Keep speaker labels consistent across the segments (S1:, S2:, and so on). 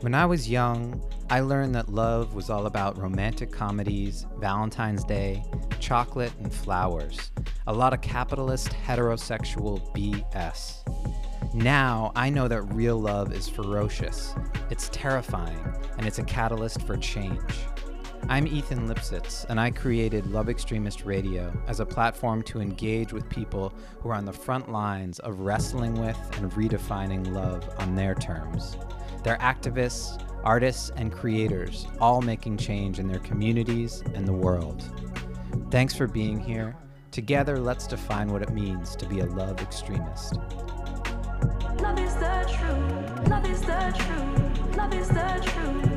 S1: When I was young, I learned that love was all about romantic comedies, Valentine's Day, chocolate, and flowers. A lot of capitalist heterosexual BS. Now I know that real love is ferocious, it's terrifying, and it's a catalyst for change. I'm Ethan Lipsitz, and I created Love Extremist Radio as a platform to engage with people who are on the front lines of wrestling with and redefining love on their terms. They're activists, artists, and creators, all making change in their communities and the world. Thanks for being here. Together, let's define what it means to be a love extremist.
S2: Love is the truth. Love is the truth. Love is the truth.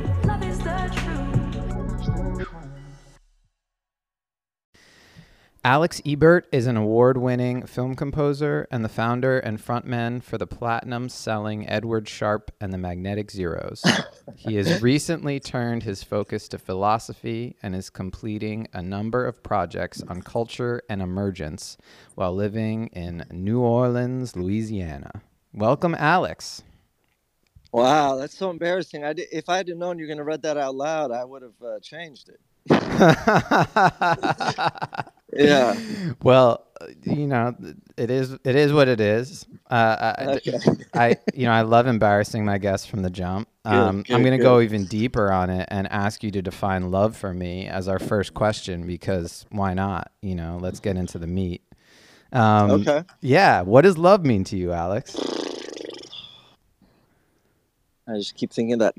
S1: Alex Ebert is an award winning film composer and the founder and frontman for the platinum selling Edward Sharpe and the Magnetic Zeros. he has recently turned his focus to philosophy and is completing a number of projects on culture and emergence while living in New Orleans, Louisiana. Welcome, Alex.
S3: Wow, that's so embarrassing. I did, if I had known you were going to read that out loud, I would have uh, changed it. Yeah.
S1: Well, you know, it is it is what it is. Uh, I,
S3: Okay.
S1: I you know I love embarrassing my guests from the jump. Um, I'm going to go even deeper on it and ask you to define love for me as our first question because why not? You know, let's get into the meat. Um,
S3: Okay.
S1: Yeah. What does love mean to you, Alex?
S3: I just keep thinking of that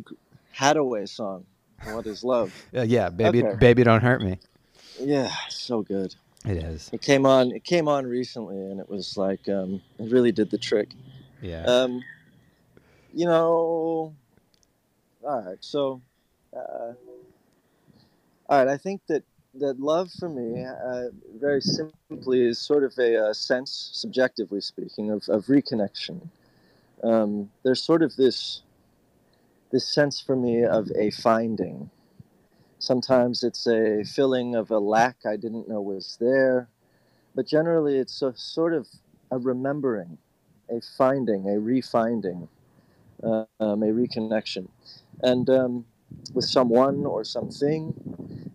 S3: Hadaway song. What is love?
S1: Uh, yeah, baby,
S3: Okay.
S1: baby, don't hurt me.
S3: Yeah, so good.
S1: It is.
S3: It came on. It came on recently, and it was like um, it really did the trick.
S1: Yeah.
S3: Um, you know. All right. So, uh, all right. I think that that love for me, uh, very simply, is sort of a, uh sense, subjectively speaking, of, of reconnection. Um, there's sort of this this sense for me of a finding. Sometimes it's a filling of a lack I didn't know was there, but generally it's a sort of a remembering a finding, a refinding, uh, um, a reconnection. And um, with someone or something,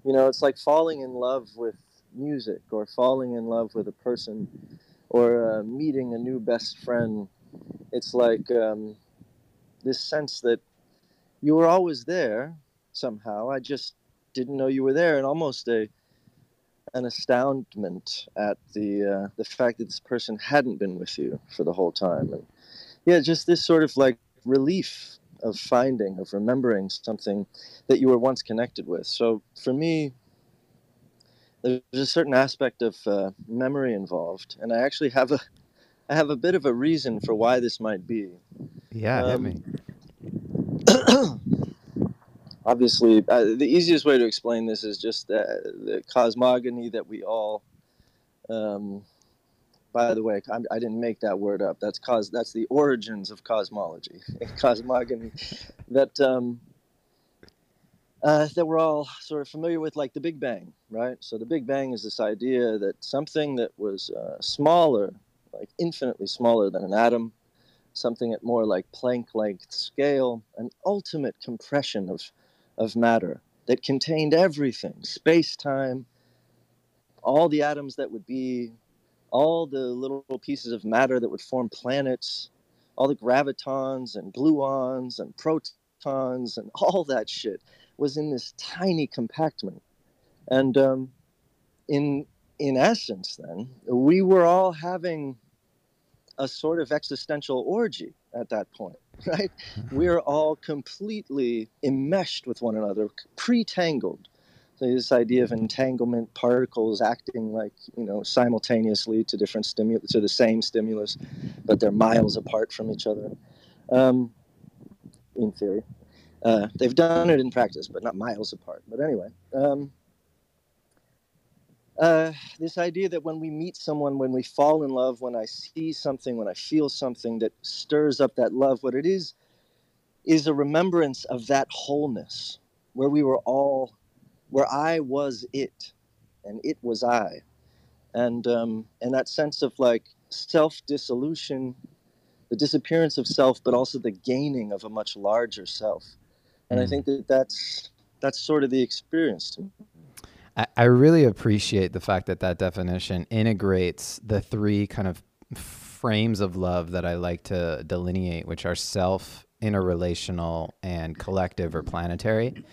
S3: you know, it's like falling in love with music or falling in love with a person or uh, meeting a new best friend. It's like um, this sense that you were always there somehow. I just didn't know you were there, and almost a an astoundment at the uh, the fact that this person hadn't been with you for the whole time, and yeah, just this sort of like relief of finding, of remembering something that you were once connected with. So for me, there's a certain aspect of uh, memory involved, and I actually have a I have a bit of a reason for why this might be.
S1: yeah. hit
S3: um,
S1: me.
S3: obviously uh, the easiest way to explain this is just the cosmogony that we all um, by the way I'm, i didn't make that word up. That's cos that's the origins of cosmology. Cosmogony that um, uh, that we're all sort of familiar with like the big bang right? So the big bang is this idea that something that was uh, smaller like infinitely smaller than an atom something at more like Planck length scale, an ultimate compression of, of matter that contained everything space time, all the atoms that would be, all the little pieces of matter that would form planets, all the gravitons and gluons and protons and all that shit was in this tiny compactment. And um, in, in essence, then, we were all having a sort of existential orgy at that point, right? We're all completely enmeshed with one another, pre-tangled. So this idea of entanglement, particles acting like you know simultaneously to different stimulus, to the same stimulus, but they're miles apart from each other. Um, in theory, uh, they've done it in practice, but not miles apart. But anyway, um, uh, this idea that when we meet someone, when we fall in love, when I see something, when I feel something that stirs up that love, what it is, is a remembrance of that wholeness where we were all, where I was it and it was I. And, um, and that sense of like self dissolution, the disappearance of self, but also the gaining of a much larger self. and I
S1: Mm.
S3: think that that's that's sort of the experience. to me.
S1: I, I really appreciate the fact that that definition integrates the three kind of frames of love that I like to delineate, which are self, interrelational, and collective or planetary.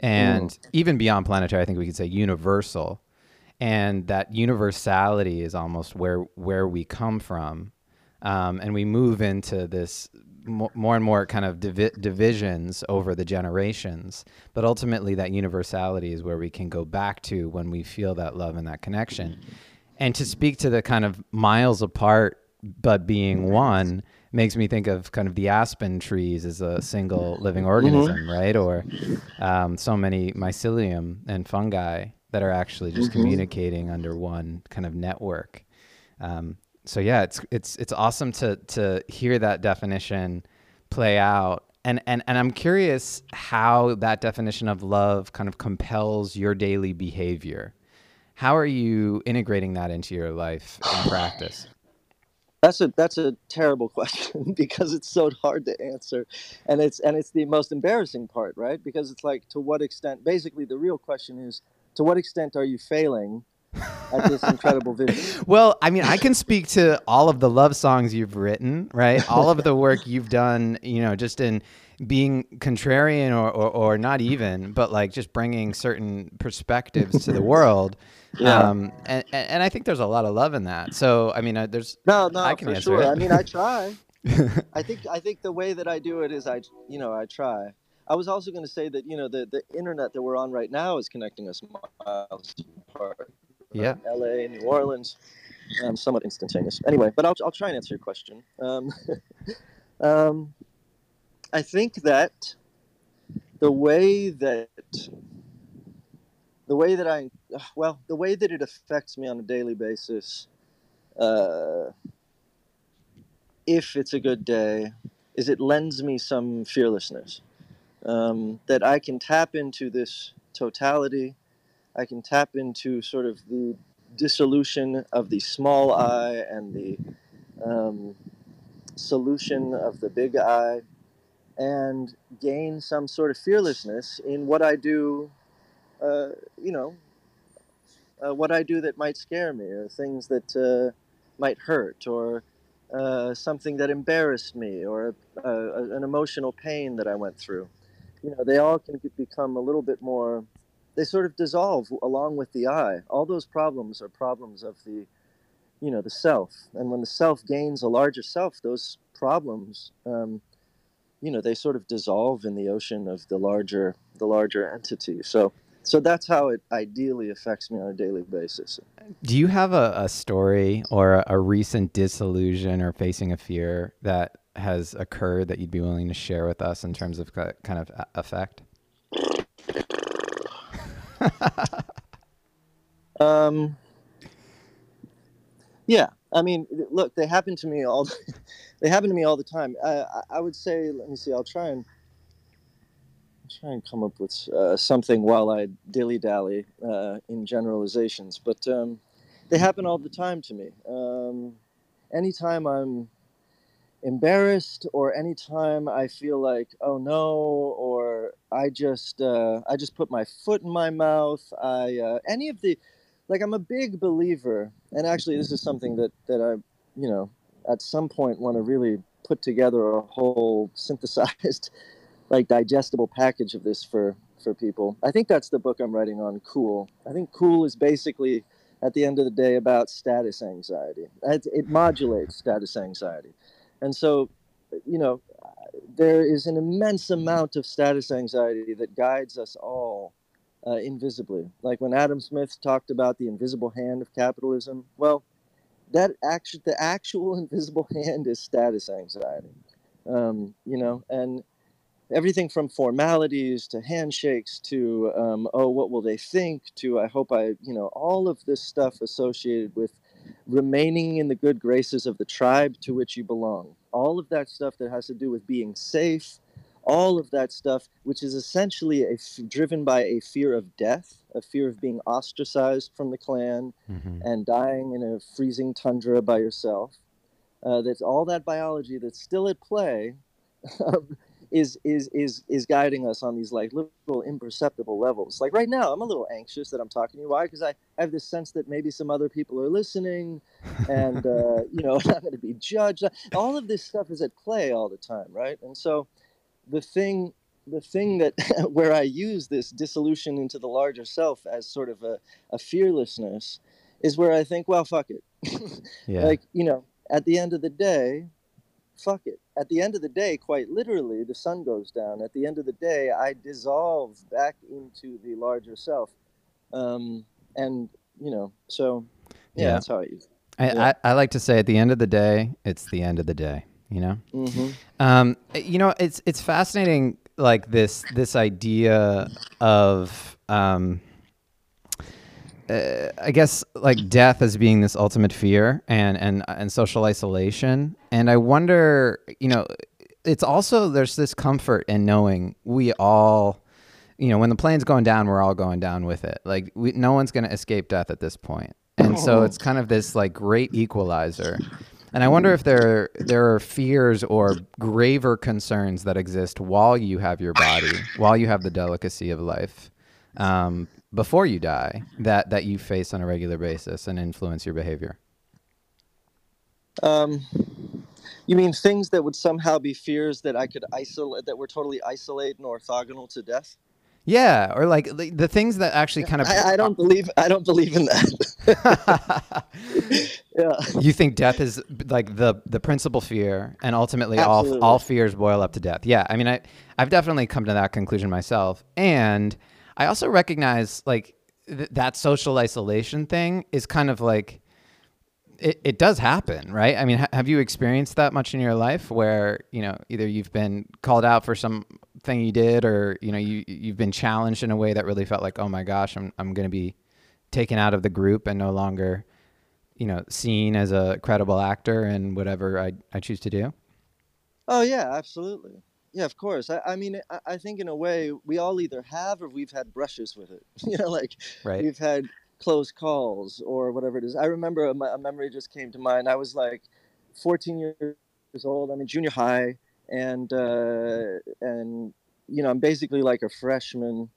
S1: And even beyond planetary, I think we could say universal. And that universality is almost where where we come from, um, and we move into this more and more kind of divi- divisions over the generations. But ultimately, that universality is where we can go back to when we feel that love and that connection. And to speak to the kind of miles apart but being one makes me think of kind of the aspen trees as a single living organism, right? Or um, so many mycelium and fungi that are actually just communicating under one kind of network. Um, so yeah, it's it's it's awesome to to hear that definition play out. And, and and I'm curious how that definition of love kind of compels your daily behavior. How are you integrating that into your life and practice?
S3: That's a that's a terrible question because it's so hard to answer, and it's and it's the most embarrassing part, right? Because it's like, to what extent? Basically, the real question is, to what extent are you failing at this incredible vision?
S1: Well, I mean, I can speak to all of the love songs you've written, right? All of the work you've done, you know, just in being contrarian or, or, or not even, but like just bringing certain perspectives to the world.
S3: Yeah.
S1: Um, and, and I think there's a lot of love in that. So, I mean, uh, there's,
S3: No, no,
S1: I can
S3: for
S1: answer
S3: sure.
S1: it.
S3: I mean, I try. I think I think the way that I do it is I, you know, I try. I was also going to say that you know the the internet that we're on right now is connecting us miles apart.
S1: Yeah.
S3: L.A., New Orleans, um, somewhat instantaneous. Anyway, but I'll I'll try and answer your question. Um, um, I think that the way that the way that I well the way that it affects me on a daily basis, uh, if it's a good day, is it lends me some fearlessness um, that I can tap into this totality. I can tap into sort of the dissolution of the small I and the um, solution of the big I, and gain some sort of fearlessness in what I do. Uh, you know, uh, what I do that might scare me, or things that uh, might hurt, or uh, something that embarrassed me, or uh, an emotional pain that I went through. You know, they all can become a little bit more. They sort of dissolve along with the I. All those problems are problems of the, you know, the self. And when the self gains a larger self, those problems, um, you know, they sort of dissolve in the ocean of the larger, the larger entity. So, so that's how it ideally affects me on a daily basis.
S1: Do you have a, a story or a, a recent disillusion or facing a fear that has occurred that you'd be willing to share with us in terms of kind of effect?
S3: Um, yeah, I mean, look, they happen to me all. they happen to me all the time. I, I, would say, let me see. I'll try and try and come up with uh, something while I dilly dally uh, in generalizations. But um, they happen all the time to me. Um, anytime I'm embarrassed, or anytime I feel like, oh no, or I just uh, I just put my foot in my mouth. I uh, any of the like I'm a big believer, and actually this is something that that I you know at some point want to really put together a whole synthesized like digestible package of this for for people. I think that's the book I'm writing on cool. I think cool is basically at the end of the day about status anxiety. It, it modulates status anxiety. And so, you know, there is an immense amount of status anxiety that guides us all uh, invisibly. Like when Adam Smith talked about the invisible hand of capitalism, well, that actually the actual invisible hand is status anxiety. Um, you know, and everything from formalities to handshakes to um, oh, what will they think? To I hope I, you know, all of this stuff associated with remaining in the good graces of the tribe to which you belong. All of that stuff that has to do with being safe, all of that stuff, which is essentially a f- driven by a fear of death, a fear of being ostracized from the clan
S1: Mm-hmm.
S3: and dying in a freezing tundra by yourself. Uh, that's all that biology that's still at play, um, is is is is guiding us on these like little imperceptible levels. Like right now, I'm a little anxious that I'm talking to you. Why? Because I have this sense that maybe some other people are listening, and uh, you know, I'm going to be judged. All of this stuff is at play all the time, right? And so, the thing, the thing that where I use this dissolution into the larger self as sort of a, a fearlessness, is where I think, well, fuck it.
S1: Yeah.
S3: Like you know, at the end of the day, fuck it. At the end of the day, quite literally, the sun goes down. At the end of the day, I dissolve back into the larger self. Um, and, you know, so yeah,
S1: Yeah.
S3: that's how I use it.
S1: I,
S3: yeah.
S1: I, I like to say at the end of the day, it's the end of the day. You know.
S3: Mm-hmm.
S1: Um, you know, it's it's fascinating, like this this idea of, um, uh, I guess, like death as being this ultimate fear and and and social isolation. And I wonder, you know, it's also there's this comfort in knowing we all, you know, when the plane's going down, we're all going down with it. Like we, no one's going to escape death at this point. And so it's kind of this like great equalizer. And I wonder if there there are fears or graver concerns that exist while you have your body, while you have the delicacy of life, um, before you die, that that you face on a regular basis and influence your behavior.
S3: Um, you mean things that would somehow be fears that I could isolate, that were totally isolated and orthogonal to death?
S1: Yeah, or like the, the things that actually kind of.
S3: I, I don't believe, I don't believe in that. yeah.
S1: you think death is like the the principal fear, and ultimately
S3: Absolutely.
S1: all all fears boil up to death. Yeah, I mean, I I've definitely come to that conclusion myself, and I also recognize like th- that social isolation thing is kind of like it, it does happen, right? I mean, ha- have you experienced that much in your life where, you know, either you've been called out for something you did or, you know, you, you've been challenged in a way that really felt like, oh my gosh, I'm, I'm going to be taken out of the group and no longer, you know, seen as a credible actor in whatever I, I choose to do?
S3: Oh yeah, absolutely. Yeah, of course. I, I mean, I, I think in a way we all either have or we've had brushes with it. you know, like
S1: Right.
S3: we've had close calls or whatever it is. I remember a, a memory just came to mind. I was like 14 years old. I'm in junior high, and uh, and you know I'm basically like a freshman.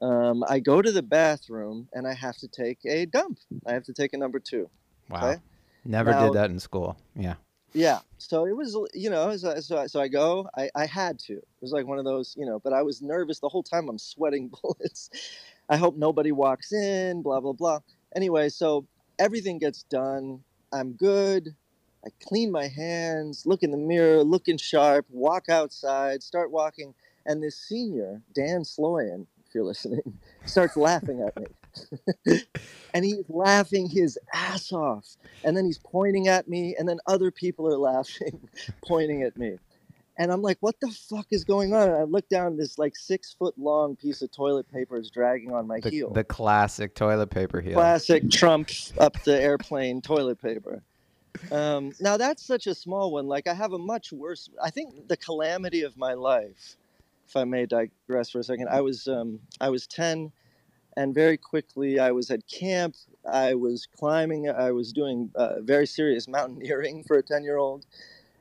S3: Um, I go to the bathroom and I have to take a dump. I have to take a number two.
S1: Wow.
S3: Okay.
S1: Never
S3: Now-
S1: did that in school. Yeah.
S3: Yeah. So it was, you know, so, so, I- so I go, I, I had to. It was like one of those, you know, but I was nervous the whole time. I'm sweating bullets. I hope nobody walks in, blah, blah, blah. Anyway, so everything gets done. I'm good. I clean my hands, look in the mirror, looking sharp, walk outside, start walking. And this senior, Dan Sloyan, if you're listening, starts laughing at me. and he's laughing his ass off. And then he's pointing at me and then other people are laughing pointing at me. And i'm like what the fuck is going on? And i look down this like six foot long piece of toilet paper is dragging on my
S1: The,
S3: heel.
S1: the classic toilet paper heel.
S3: classic trump up the airplane toilet paper. Um, now that's such a small one. Like i have a much worse i think the calamity of my life if i may digress for a second i was um, i was 10 and very quickly i was at camp. I was climbing i was doing uh, very serious mountaineering for a 10 year old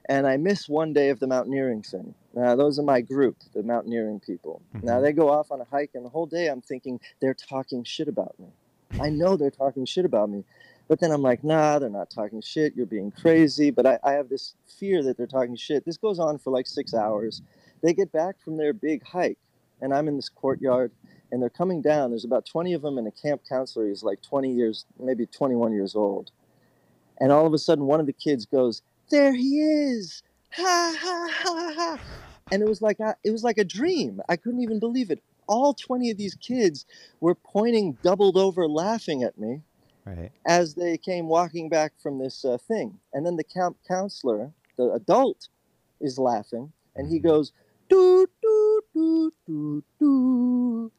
S3: and i missed one day of the mountaineering thing. Now those are my group the mountaineering people. Now
S1: Mhm.
S3: they go off on a hike and the whole day i'm thinking they're talking shit about me. I know they're talking shit about me but then i'm like nah they're not talking shit. You're being crazy. But I, I have this fear that they're talking shit. This goes on for like six hours. They get back from their big hike and i'm in this courtyard and they're coming down. There's about 20 of them, and a camp counselor is like 20 years, maybe 21 years old. And all of a sudden, one of the kids goes, "There he is! Ha ha ha ha!" And it was like a, it was like a dream. I couldn't even believe it. All 20 of these kids were pointing, doubled over, laughing at me
S1: Right.
S3: as they came walking back from this uh, thing. And then the camp counselor, the adult, is laughing, and he goes, doo doo doo doo doo,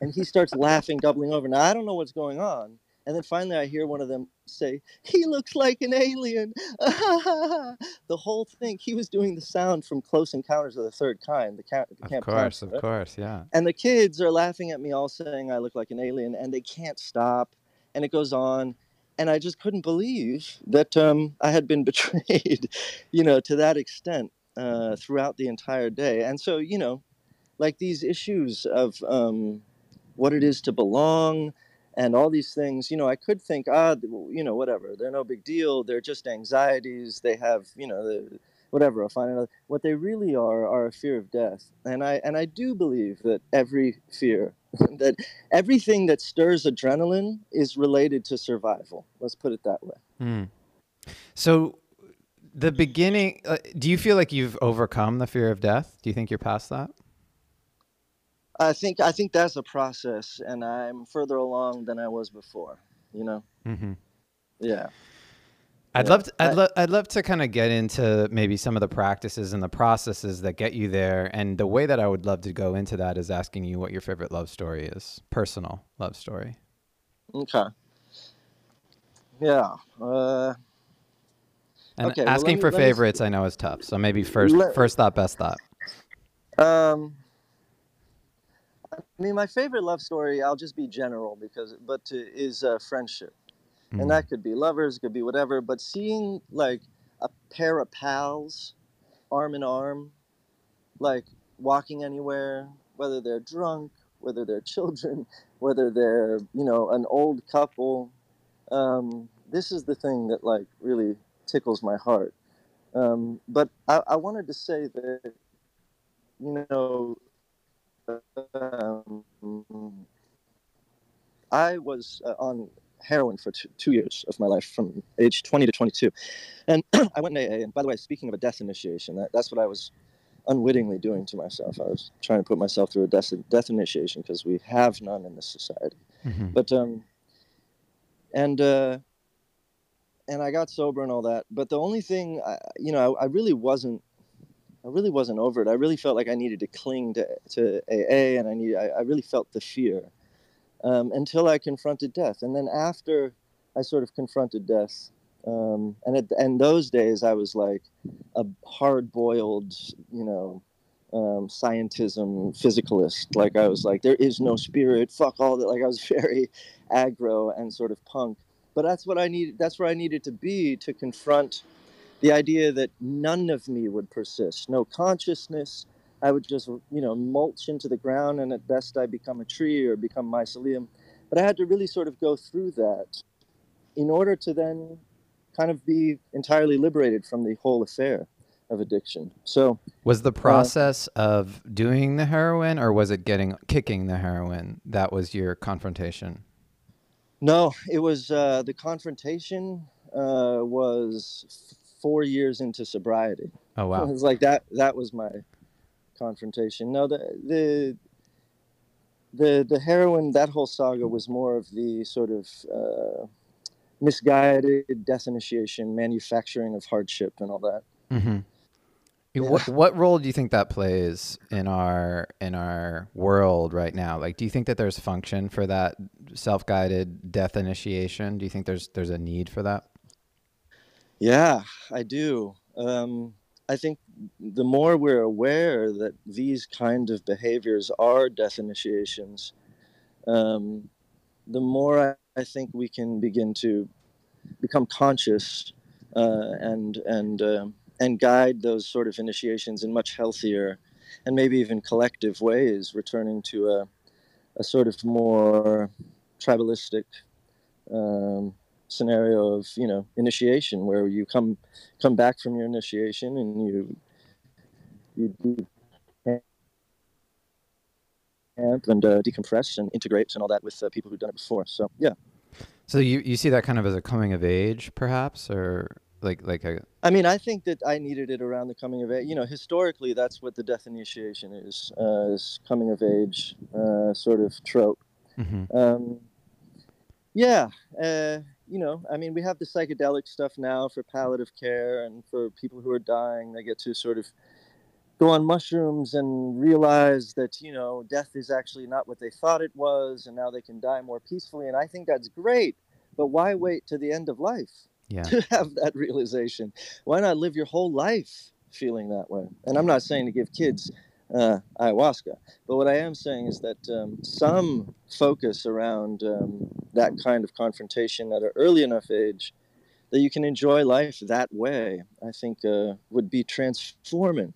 S3: and he starts laughing, doubling over. Now I don't know what's going on. And then finally, I hear one of them say, "He looks like an alien." the whole thing. He was doing the sound from Close Encounters of the Third Kind. The, the
S1: Of
S3: camp
S1: course.
S3: counselor.
S1: Of course. Yeah.
S3: And the kids are laughing at me, all saying I look like an alien, and they can't stop. And it goes on. And I just couldn't believe that um, I had been betrayed, you know, to that extent. uh, throughout the entire day. And so, you know, like these issues of um, what it is to belong and all these things, you know, I could think, ah, you know, whatever, they're no big deal. They're just anxieties. They have, you know, the, whatever. I'll find another. What they really are are a fear of death, and I and I do believe that every fear, that everything that stirs adrenaline is related to survival. Let's put it that way.
S1: Mm. So, the beginning. Uh, do you feel like you've overcome the fear of death? Do you think you're past that?
S3: I think I think that's a process, and I'm further along than I was before. You know.
S1: Mm-hmm.
S3: Yeah.
S1: I'd
S3: Yeah.
S1: love to, I'd, lo- I'd love to kind of get into maybe some of the practices and the processes that get you there. And the way that I would love to go into that is asking you what your favorite love story is, personal love story.
S3: Okay. Yeah. Uh, Okay,
S1: And
S3: well,
S1: asking
S3: me-
S1: for favorites, I know is tough. So maybe first,
S3: Let-
S1: first thought, best thought.
S3: Um, I mean, my favorite love story, I'll just be general because, but to, is uh, friendship.
S1: Mm.
S3: And that could be lovers, could be whatever. But seeing like a pair of pals, arm in arm, like walking anywhere, whether they're drunk, whether they're children, whether they're, you know, an old couple, um, this is the thing that like really tickles my heart. Um, but I, I wanted to say that, you know, um, I was uh, on heroin for two, two years of my life from age 20 to 22. And I went in AA. And by the way, speaking of a death initiation, that, that's what I was unwittingly doing to myself. I was trying to put myself through a death, death initiation because we have none in this society.
S1: Mhm.
S3: But, um, and, uh, and I got sober and all that. But the only thing, I, you know, I, I really wasn't, I really wasn't over it. I really felt like I needed to cling to, to AA and I need, I, I really felt the fear um, until I confronted death. And then after I sort of confronted death, um, and at and those days I was like a hard-boiled, you know, um, scientism physicalist. Like I was like, there is no spirit. Fuck all that. Like I was very aggro and sort of punk. But that's what I needed. That's where I needed to be to confront the idea that none of me would persist. No consciousness. I would just, you know, mulch into the ground, and at best I become a tree or become mycelium. But I had to really sort of go through that in order to then kind of be entirely liberated from the whole affair of addiction. So,
S1: Was the process of doing the heroin or was it getting, kicking the heroin? That was your confrontation.
S3: no, it was uh, the confrontation uh, was four years into sobriety.
S1: Oh, wow.
S3: was like that. That was my confrontation. No, the the the the heroin. That whole saga was more of the sort of uh, misguided death initiation, manufacturing of hardship, and all that.
S1: hmm
S3: Yeah.
S1: What what role do you think that plays in our in our world right now? Like, do you think that there's function for that self-guided death initiation? Do you think there's there's a need for that?
S3: Yeah, I do. Um, I think the more we're aware that these kind of behaviors are death initiations, um, the more I, I think we can begin to become conscious uh, and and um and guide those sort of initiations in much healthier and maybe even collective ways, returning to a, a sort of more tribalistic um, scenario of you know initiation where you come come back from your initiation and you you do camp and uh, decompress and integrate and all that with uh, people who've done it before. So yeah.
S1: So you you see that kind of as a coming of age, perhaps, or like like a
S3: i mean i think that i needed it around the coming of age you know historically that's what the death initiation is uh, is coming of age uh, sort of trope.
S1: Mhm.
S3: um, yeah, uh, you know, I mean, we have the psychedelic stuff now for palliative care and for people who are dying. They get to sort of go on mushrooms and realize that, you know, death is actually not what they thought it was, and now they can die more peacefully. And I think that's great. But why wait to the end of life
S1: yeah.
S3: to have that realization? Why not live your whole life feeling that way? And I'm not saying to give kids uh, ayahuasca. But what I am saying is that um, some focus around um, that kind of confrontation at an early enough age that you can enjoy life that way, I think uh, would be transforming.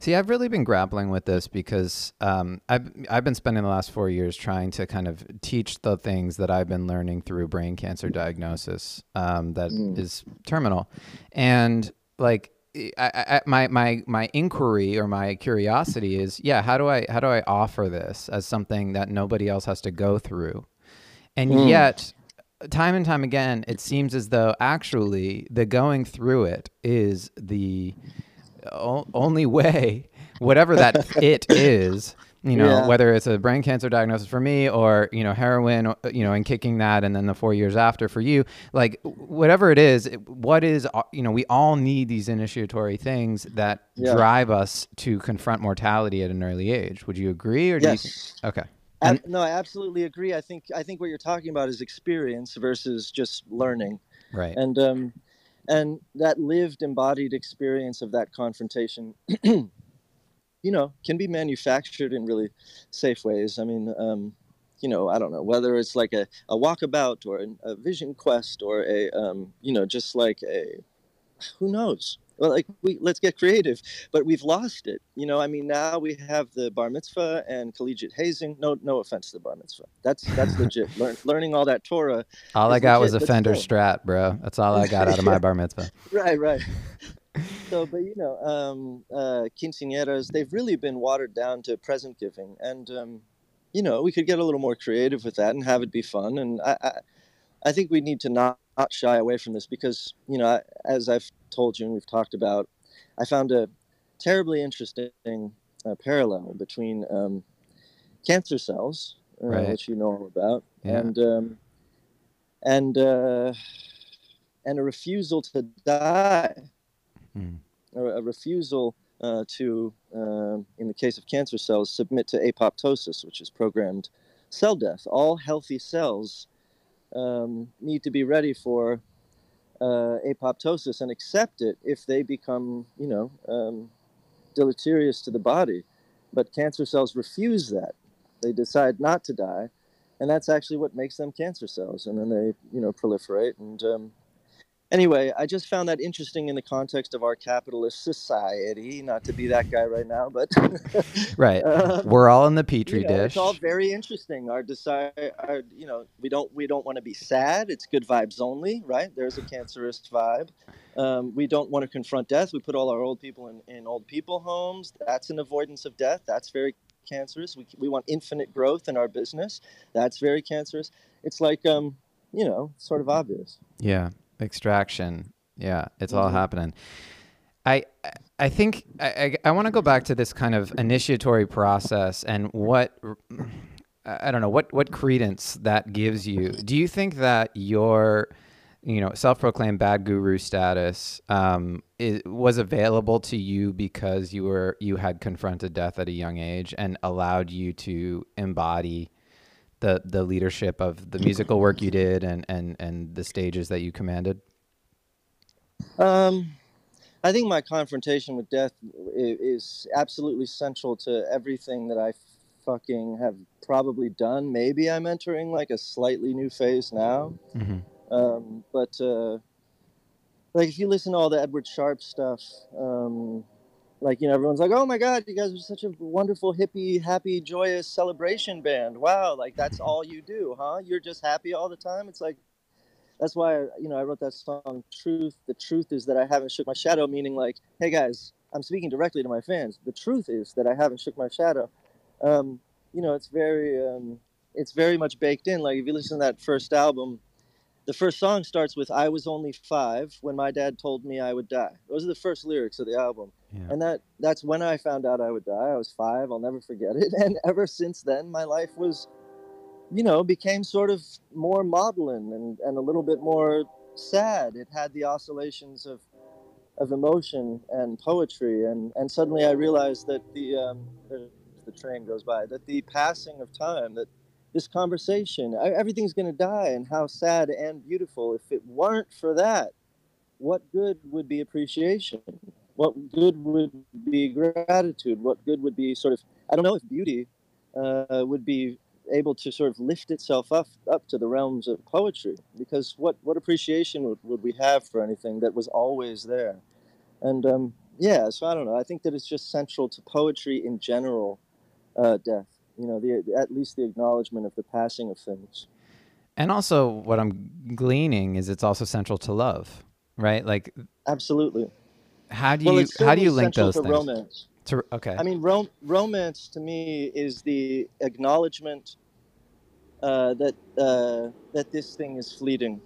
S1: See, I've really been grappling with this because um, I've I've been spending the last four years trying to kind of teach the things that I've been learning through brain cancer diagnosis um, that
S3: Mm.
S1: is terminal, and like I, I, my my my inquiry or my curiosity is, yeah, how do I how do I offer this as something that nobody else has to go through, and
S3: Mm.
S1: yet time and time again, it seems as though actually the going through it is the o- only way, whatever that it is, you know,
S3: Yeah.
S1: whether it's a brain cancer diagnosis for me or, you know, heroin, uh, you know, and kicking that and then the four years after for you, like whatever it is, what is, uh, you know, we all need these initiatory things that
S3: Yeah.
S1: drive us to confront mortality at an early age. Would you agree or do
S3: Yes.
S1: you? Okay.
S3: No, I absolutely agree. I think I think what you're talking about is experience versus just learning.
S1: Right.
S3: and um, and that lived embodied experience of that confrontation you know can be manufactured in really safe ways. I mean um, you know i don't know whether it's like a, a walkabout or an- a vision quest or a um, you know just like a who knows? Well, like we let's get creative but we've lost it you know? I mean now we have the bar mitzvah and collegiate hazing. No no offense to the bar mitzvah. That's that's legit. Learn, learning all that torah
S1: all I got was a Fender. Strat, bro. That's all I got out of my bar mitzvah.
S3: right right so but you know um uh quinceañeras they've really been watered down to present giving and um you know we could get a little more creative with that and have it be fun and i i, I think we need to not, not shy away from this because you know I, as i've told you and we've talked about i found a terribly interesting uh, parallel between um cancer cells uh,
S1: Right.
S3: which you know all about
S1: Yeah.
S3: and um and uh and a refusal to die
S1: Hmm.
S3: a, a refusal uh, to, um, in the case of cancer cells, submit to apoptosis, which is programmed cell death. All healthy cells um, need to be ready for uh, apoptosis and accept it if they become, you know, um, deleterious to the body. But cancer cells refuse that. They decide not to die, and that's actually what makes them cancer cells. And then they, you know, proliferate and um, anyway, I just found that interesting in the context of our capitalist society. Not to be that guy right now, but
S1: Right.
S3: um,
S1: We're all in the petri
S3: you know,
S1: dish.
S3: It's all very interesting. Our desire, our, you know, we don't we don't want to be sad. It's good vibes only, right? There's a cancerous vibe. Um, we don't want to confront death. We put all our old people in, in old people homes. That's an avoidance of death. That's very cancerous. We, we want infinite growth in our business. That's very cancerous. It's like, um, you know, sort of obvious.
S1: Yeah, extraction. Yeah, it's all
S3: Mhm.
S1: happening. I I think I I, I want to go back to this kind of initiatory process and what I I don't know what what credence that gives you. Do you think that your you know self-proclaimed bad guru status um, is, was available to you because you were you had confronted death at a young age and allowed you to embody the the leadership of the musical work you did and and and the stages that you commanded
S3: Um, I think my confrontation with death is absolutely central to everything that I fucking have probably done. Maybe I'm entering like a slightly new phase now.
S1: mm-hmm.
S3: Um, but uh, like if you listen to all the Edward Sharpe stuff, um, like you know everyone's like, "Oh my God, you guys are such a wonderful, hippie, happy, joyous celebration band! Wow, like that's all you do, huh? You're just happy all the time." It's like that's why you know I wrote that song truth the truth is that I haven't shook my shadow meaning like hey guys I'm speaking directly to my fans the truth is that I haven't shook my shadow um, you know it's very um, it's very much baked in like if you listen to that first album the first song starts with I was only five when my dad told me I would die. Those are the first lyrics of the album.
S1: Yeah.
S3: and that that's when I found out I would die. I was five. I'll never forget it. And ever since then my life was you know, became sort of more maudlin and, and a little bit more sad. It had the oscillations of of emotion and poetry, and, and suddenly I realized that the um, the the train goes by, that the passing of time, that this conversation, everything's going to die, and how sad and beautiful. If it weren't for that, what good would be appreciation? What good would be gratitude? What good would be sort of I don't know if beauty uh, would be able to sort of lift itself up up to the realms of poetry because what what appreciation would, would we have for anything that was always there and um, yeah so i don't know i think that it's just central to poetry in general uh, death you know the at least the acknowledgement of the passing of things
S1: And also, what I'm gleaning is it's also central to love, right? Like,
S3: absolutely
S1: how do you
S3: it's
S1: how do you link those
S3: to
S1: things?
S3: romance
S1: To, okay.
S3: I mean, rom- romance to me is the acknowledgement uh, that uh, that this thing is fleeting,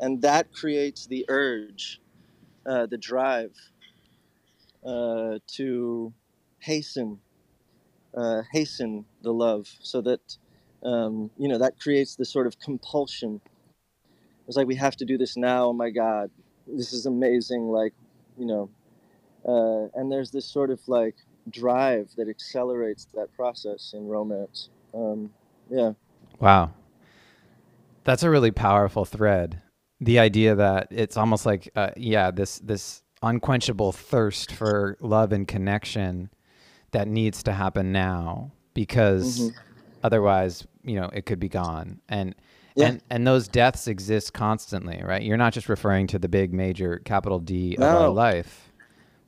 S3: and that creates the urge, uh, the drive uh, to hasten, uh, hasten the love, so that um, you know that creates the sort of compulsion. It's like we have to do this now. Oh my God, this is amazing! Like, you know, uh, and there's this sort of like drive that accelerates that process in romance. Um, yeah,
S1: Wow. That's a really powerful thread. The idea that it's almost like, uh, yeah, this this unquenchable thirst for love and connection that needs to happen now because
S3: Mhm.
S1: otherwise, you know, it could be gone. And
S3: Yeah.
S1: and and those deaths exist constantly, right? You're not just referring to the big major capital D of our life,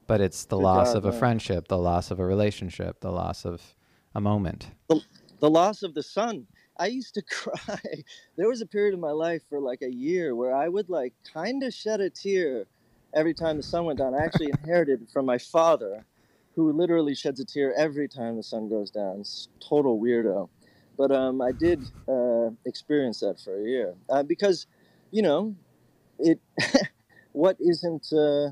S1: but it's the
S3: Good
S1: loss
S3: God,
S1: of a
S3: no.
S1: friendship, the loss of a relationship, the loss of a moment.
S3: the loss of the sun. I used to cry. There was a period of my life for like a year where I would like kind of shed a tear every time the sun went down. I actually inherited it from my father, who literally sheds a tear every time the sun goes down. It's total weirdo. But um, I did uh, experience that for a year uh, because, you know, it. what isn't uh,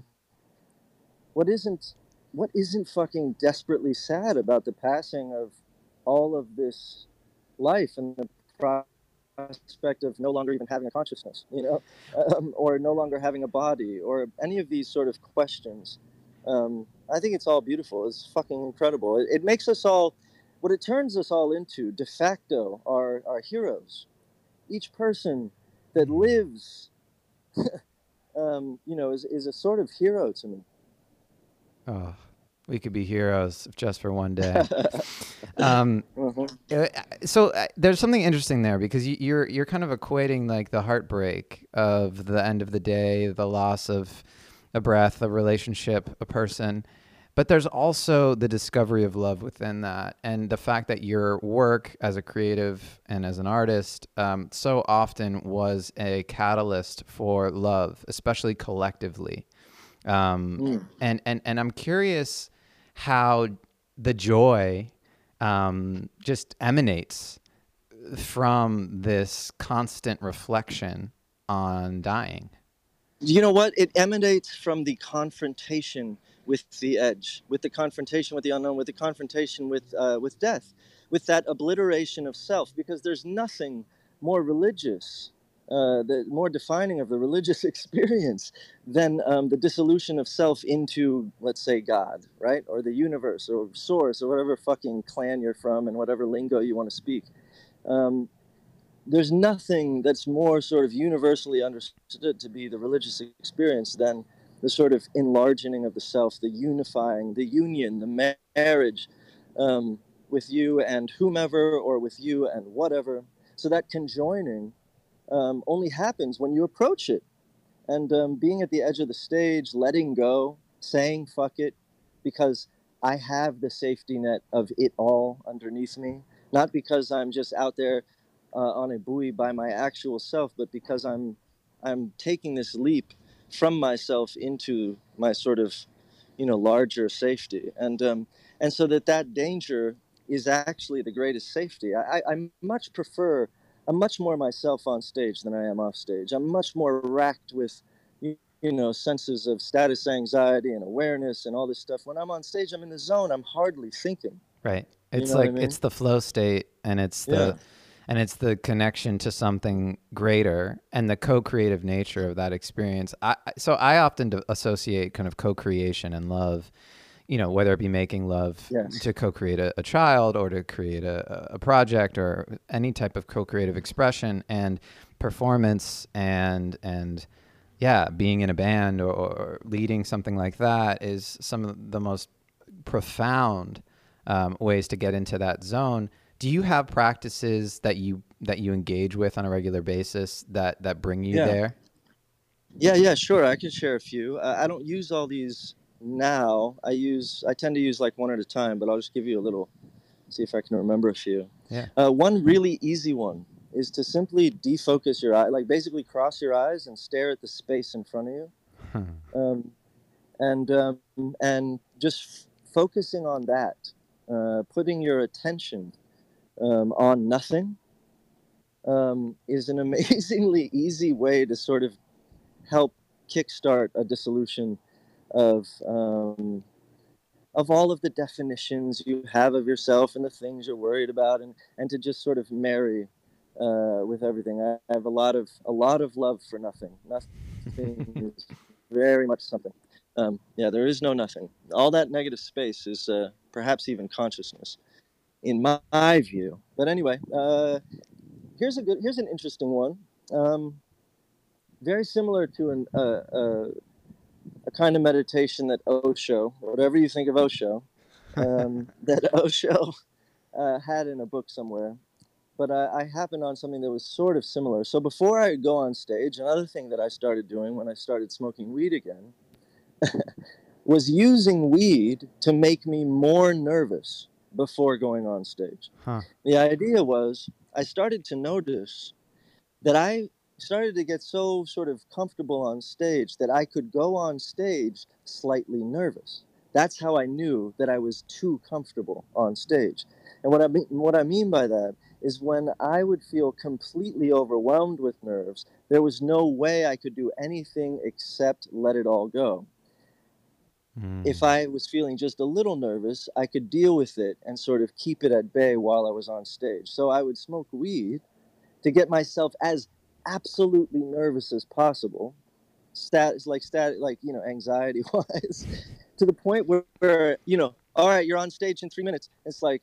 S3: what isn't what isn't fucking desperately sad about the passing of all of this life and the prospect of no longer even having a consciousness, you know, um, or no longer having a body, or any of these sort of questions. Um, I think it's all beautiful. It's fucking incredible. It, it makes us all, what it turns us all into, de facto, are, are heroes. Each person that lives, um, you know, is, is a sort of hero to me.
S1: Oh, we could be heroes just for one day. um,
S3: Mhm.
S1: Uh, so uh, there's something interesting there because you, you're you're kind of equating like the heartbreak of the end of the day, the loss of a breath, a relationship, a person, but there's also the discovery of love within that, and the fact that your work as a creative and as an artist um, so often was a catalyst for love, especially collectively. Um,
S3: Mm.
S1: and and and I'm curious how the joy um, just emanates from this constant reflection on dying.
S3: You know what? It emanates from the confrontation with the edge with the confrontation with the unknown with the confrontation with uh, with death with that obliteration of self because there's nothing more religious uh, the more defining of the religious experience than um, the dissolution of self into let's say god right? Or the universe or source or whatever fucking clan you're from and whatever lingo you want to speak. Um, there's nothing that's more sort of universally understood to be the religious experience than the sort of enlarging of the self, the unifying, the union, the marriage um, with you and whomever, or with you and whatever. So that conjoining um, only happens when you approach it. And um, being at the edge of the stage, letting go, saying fuck it, because I have the safety net of it all underneath me, not because I'm just out there uh, on a buoy by my actual self, but because I'm I'm taking this leap from myself into my sort of you know larger safety, and um, and so that that danger is actually the greatest safety. I, I, much prefer. I'm much more myself on stage than I am off stage. I'm much more racked with you, you know senses of status anxiety and awareness and all this stuff. When I'm on stage, I'm in the zone. I'm hardly thinking.
S1: Right.
S3: You
S1: It's
S3: know what I
S1: like
S3: mean?
S1: it's the flow state and it's the
S3: Yeah.
S1: And it's the connection to something greater and the co-creative nature of that experience. I so I often associate kind of co-creation and love, you know, whether it be making love
S3: Yes.
S1: to co-create a, a child or to create a, a project or any type of co-creative expression and performance and and yeah, being in a band or, or leading something like that is some of the most profound um, ways to get into that zone Do you have practices that you that you engage with on a regular basis that that bring you
S3: Yeah.
S1: there?
S3: Yeah, yeah, sure. I can share a few. Uh, I don't use all these now. I use I tend to use like one at a time, but I'll just give you a little. See if I can remember a few.
S1: Yeah.
S3: Uh, one really easy one is to simply defocus your eye, like basically cross your eyes and stare at the space in front of you, um, and um, and just f- focusing on that, uh, putting your attention um, on nothing, um, is an amazingly easy way to sort of help kickstart a dissolution of um, of all of the definitions you have of yourself and the things you're worried about, and and to just sort of marry uh, with everything. I, I have a lot of a lot of love for nothing. Nothing is very much something. Um, yeah, there is no nothing. All that negative space is uh, perhaps even consciousness, in my, my view. But anyway, uh, here's a good. Here's an interesting one. Um, very similar to an, uh, uh, a kind of meditation that Osho, whatever you think of Osho, um, that Osho uh, had in a book somewhere. But I, I happened on something that was sort of similar. So before I go on stage, another thing that I started doing when I started smoking weed again was using weed to make me more nervous before going on stage.
S1: Huh.
S3: The idea was I started to notice that I started to get so sort of comfortable on stage that I could go on stage slightly nervous. That's how I knew that I was too comfortable on stage. And what I mean, what I mean by that is when I would feel completely overwhelmed with nerves, there was no way I could do anything except let it all go.
S1: Mm.
S3: If I was feeling just a little nervous, I could deal with it and sort of keep it at bay while I was on stage. So I would smoke weed to get myself as absolutely nervous as possible, stat like stat like you know anxiety wise, to the point where, where you know, all right, you're on stage in three minutes. It's like,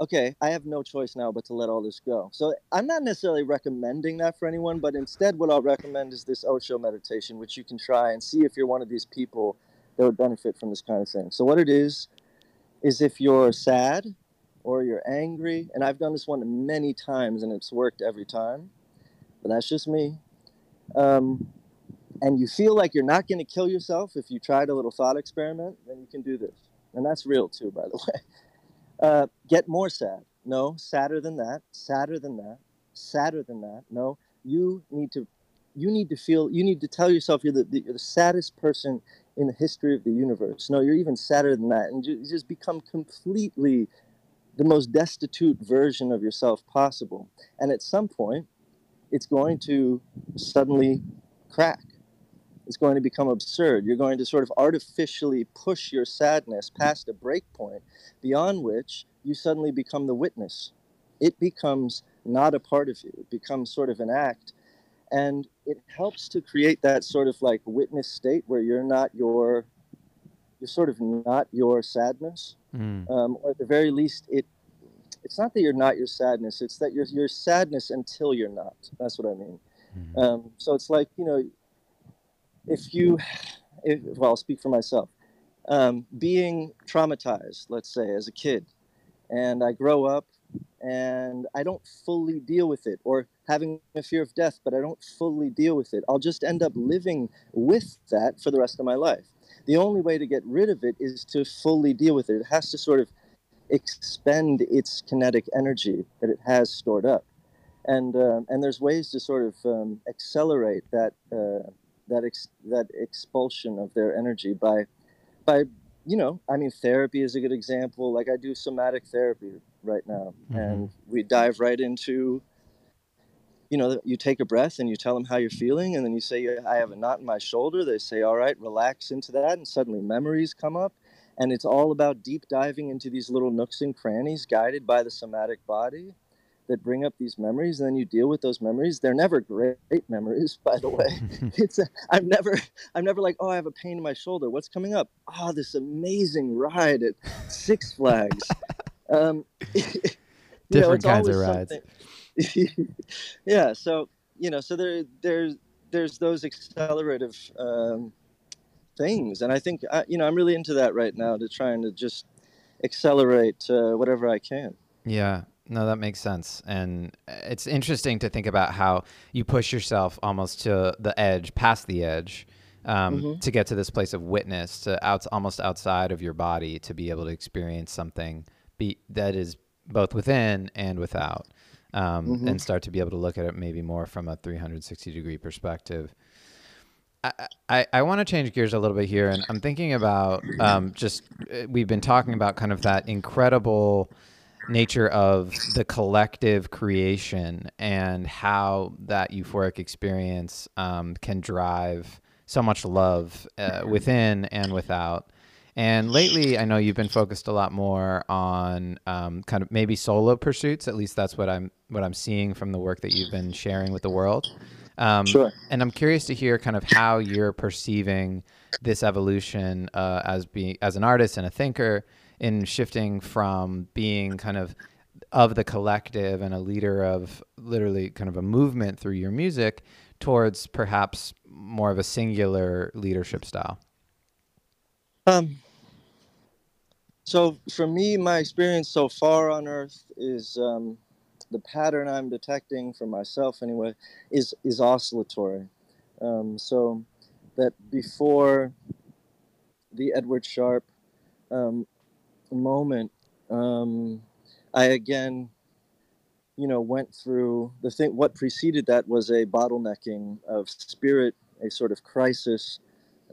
S3: okay, I have no choice now but to let all this go. So I'm not necessarily recommending that for anyone, but instead, what I'll recommend is this Osho meditation, which you can try and see if you're one of these people that would benefit from this kind of thing. So what it is is if you're sad or you're angry, and I've done this one many times and it's worked every time, but that's just me. Um, and you feel like you're not going to kill yourself if you tried a little thought experiment, then you can do this. And that's real too, by the way. Uh, get more sad. No, sadder than that. Sadder than that. Sadder than that. No, you need to. You need to feel. You need to tell yourself you're the, the, you're the saddest person in the history of the universe. No, you're even sadder than that, and you just become completely the most destitute version of yourself possible. And at some point, it's going to suddenly crack. It's going to become absurd. You're going to sort of artificially push your sadness past a break point, beyond which you suddenly become the witness. It becomes not a part of you, it becomes sort of an act. And it helps to create that sort of like witness state where you're not your, you're sort of not your sadness
S1: Mm.
S3: um, or at the very least, it it's not that you're not your sadness; it's that you're your sadness until you're not. That's what I mean.
S1: Mhm.
S3: Um, so it's like you know, if you, if, well, I'll speak for myself. Um, being traumatized, let's say, as a kid, and I grow up and I don't fully deal with it, or having a fear of death, but I don't fully deal with it, I'll just end up living with that for the rest of my life. The only way to get rid of it is to fully deal with it. It has to sort of expend its kinetic energy that it has stored up, and um, and there's ways to sort of um, accelerate that uh, that ex- that expulsion of their energy by by you know I mean therapy is a good example. Like I do somatic therapy right now, mm-hmm. and we dive right into you know, you take a breath and you tell them how you're feeling, and then you say, I have a knot in my shoulder. They say, All right, relax into that. And suddenly memories come up. And it's all about deep diving into these little nooks and crannies guided by the somatic body that bring up these memories. And then you deal with those memories. They're never great memories, by the way. it's a, I'm never I'm never like, oh, I have a pain in my shoulder. What's coming up? Oh, this amazing ride at Six Flags. Um, you know,
S1: Different kinds of rides.
S3: yeah so you know so there there's there's those accelerative um, things and i think I, you know i'm really into that right now to trying to just accelerate uh, whatever i can
S1: Yeah. No, that makes sense. And it's interesting to think about how you push yourself almost to the edge, past the edge, um,
S3: Mhm.
S1: to get to this place of witness, to out, almost outside of your body, to be able to experience something be, that is both within and without, um,
S3: Mhm.
S1: and start to be able to look at it maybe more from a 360 degree perspective. I, I, I want to change gears a little bit here, and I'm thinking about um, just uh, we've been talking about kind of that incredible nature of the collective creation and how that euphoric experience um, can drive so much love uh, within and without. And lately, I know you've been focused a lot more on um, kind of maybe solo pursuits. At least that's what I'm what I'm seeing from the work that you've been sharing with the world. Um,
S3: Sure.
S1: And I'm curious to hear kind of how you're perceiving this evolution uh, as being as an artist and a thinker in shifting from being kind of of the collective and a leader of literally kind of a movement through your music towards perhaps more of a singular leadership style.
S3: Um, so for me, my experience so far on Earth is um, the pattern I'm detecting for myself anyway is is oscillatory. Um, so that before the Edward Sharpe um, moment, um, I again, you know, went through the thing. What preceded that was a bottlenecking of spirit, a sort of crisis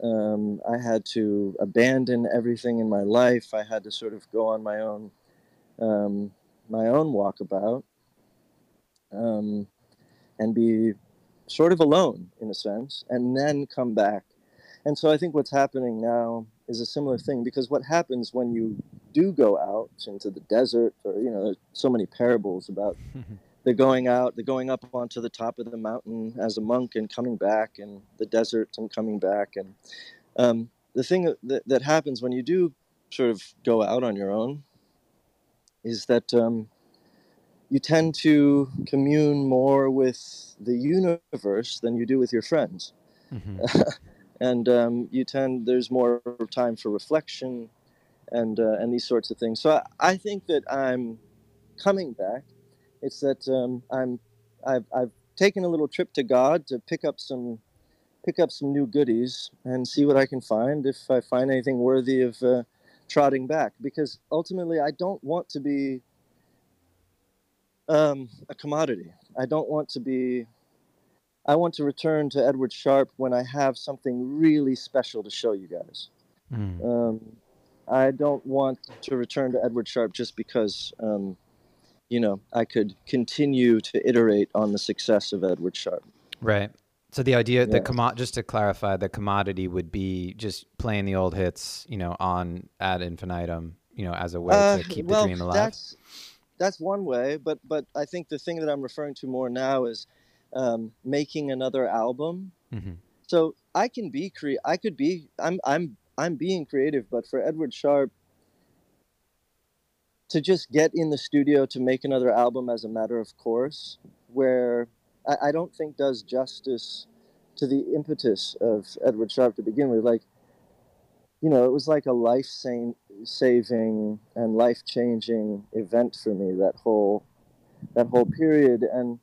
S3: um, I had to abandon everything in my life. I had to sort of go on my own, um, my own walkabout, um, and be sort of alone in a sense, and then come back. And so I think what's happening now is a similar thing because what happens when you do go out into the desert, or you know, there's so many parables about they're going out, they're going up onto the top of the mountain as a monk and coming back, and the desert and coming back. And um, the thing that, that happens when you do sort of go out on your own is that um, you tend to commune more with the universe than you do with your friends.
S1: Mhm.
S3: and um, you tend, there's more time for reflection and, uh, and these sorts of things. So I, I think that I'm coming back it's that um, I'm I've, I've taken a little trip to God to pick up some pick up some new goodies and see what I can find if I find anything worthy of uh, trotting back because ultimately I don't want to be um, a commodity. I don't want to be. I want to return to Edward Sharpe when I have something really special to show you guys.
S1: Mm.
S3: Um, I don't want to return to Edward Sharpe just because, um, you know, I could continue to iterate on the success of Edward Sharpe.
S1: Right. So the idea, the
S3: Yeah.
S1: commo- just to clarify, the commodity would be just playing the old hits, you know, on ad infinitum, you know, as a way
S3: Uh,
S1: to keep
S3: well,
S1: the dream alive.
S3: that's that's one way, but but I think the thing that I'm referring to more now is um, making another album.
S1: hmm
S3: So I can be cre- I could be. I'm I'm I'm being creative, but for Edward Sharpe to just get in the studio to make another album as a matter of course, where I, I don't think does justice to the impetus of Edward Sharpe to begin with. Like, you know, it was like a life saving and life changing event for me. That whole that whole period and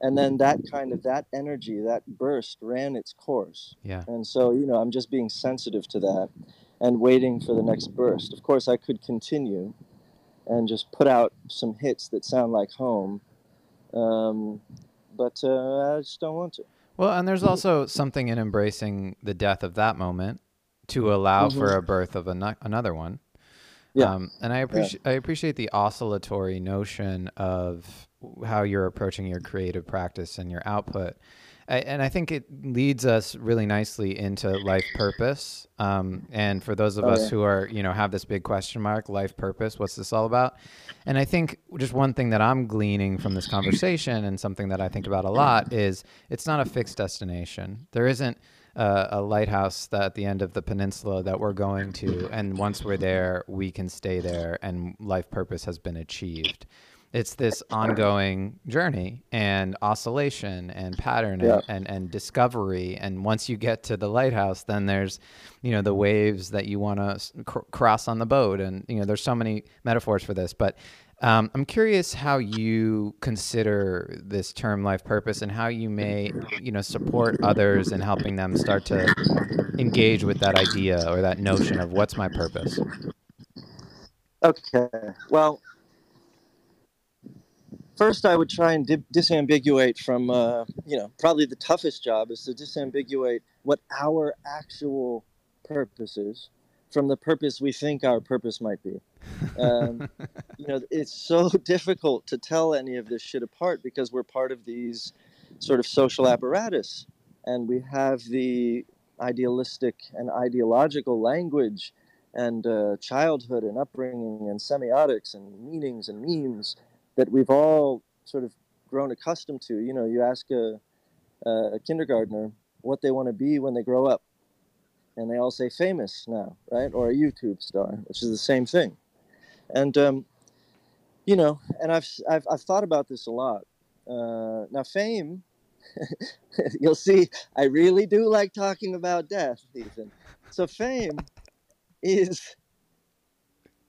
S3: and then that kind of that energy that burst ran its course
S1: Yeah.
S3: and so you know i'm just being sensitive to that and waiting for the next burst of course i could continue and just put out some hits that sound like home um, but uh, i just don't want to
S1: Well, and there's also something in embracing the death of that moment to allow for a birth of ano- another one.
S3: Mm-hmm. Yeah.
S1: Um, and I appreciate I appreciate the oscillatory notion of how you're approaching your creative practice and your output. I, and I think it leads us really nicely into life purpose. Um, and for those of
S3: Oh,
S1: us
S3: yeah.
S1: who are, you know, have this big question mark, life purpose, what's this all about? And I think just one thing that I'm gleaning from this conversation and something that I think about a lot is it's not a fixed destination. There isn't uh, a lighthouse that at the end of the peninsula that we're going to, and once we're there, we can stay there, and life purpose has been achieved. It's this ongoing journey and oscillation and pattern and, and, and discovery. And once you get to the lighthouse, then there's, you know, the waves that you want to cr- cross on the boat. And, you know, there's so many metaphors for this. But Um, I'm curious how you consider this term life purpose and how you may, you know, support others in helping them start to engage with that idea or that notion of what's my purpose.
S3: Okay. Well, first I would try and di- disambiguate from, uh, you know, probably the toughest job is to disambiguate what our actual purpose is from the purpose we think our purpose might be. Um, you know, it's so difficult to tell any of this shit apart because we're part of these sort of social apparatus and we have the idealistic and ideological language and uh, childhood and upbringing and semiotics and meanings and memes that we've all sort of grown accustomed to. You know, you ask a, a kindergartner what they want to be when they grow up, and they all say famous now, right? Or a YouTube star, which is the same thing. And um, you know, and I've, I've I've thought about this a lot. Uh, now, fame. you'll see, I really do like talking about death, Ethan. So, fame is